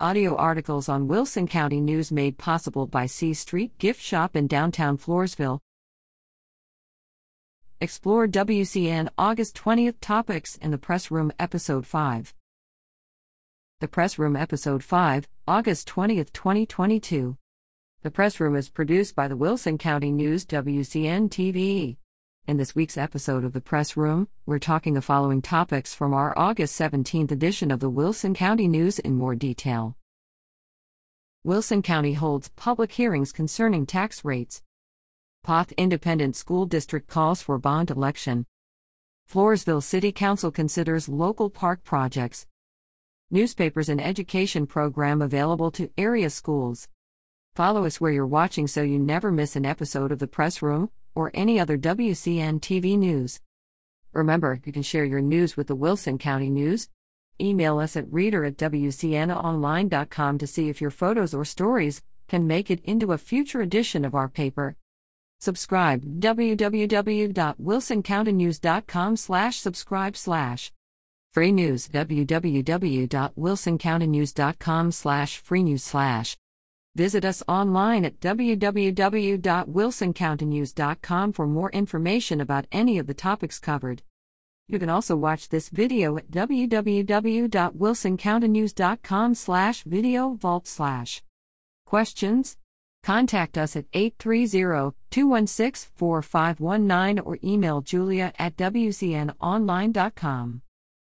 Audio articles on Wilson County News made possible by C Street Gift Shop in downtown Floresville. Explore WCN August 20th topics in the Press Room Episode 5. The Press Room Episode 5, August 20th, 2022. The Press Room is produced by the Wilson County News WCN TV. In this week's episode of the Press Room, we're talking the following topics from our August 17th edition of the Wilson County News in more detail. Wilson County holds public hearings concerning tax rates. Poth Independent School District calls for bond election. Floresville City Council considers local park projects. Newspapers and education program available to area schools. Follow us where you're watching so you never miss an episode of the Press Room or any other WCN TV news. Remember, you can share your news with the Wilson County News. Email us at reader at WCNonline.com to see if your photos or stories can make it into a future edition of our paper. Subscribe www.wilsoncountynews.com slash subscribe slash. Free news www.wilsoncountynews.com slash free news slash. Visit us online at www.wilsoncountynews.com for more information about any of the topics covered. You can also watch this video at www.wilsoncountynews.com slash video vault slash. Questions? Contact us at 830-216-4519 or email julia at wcnonline.com.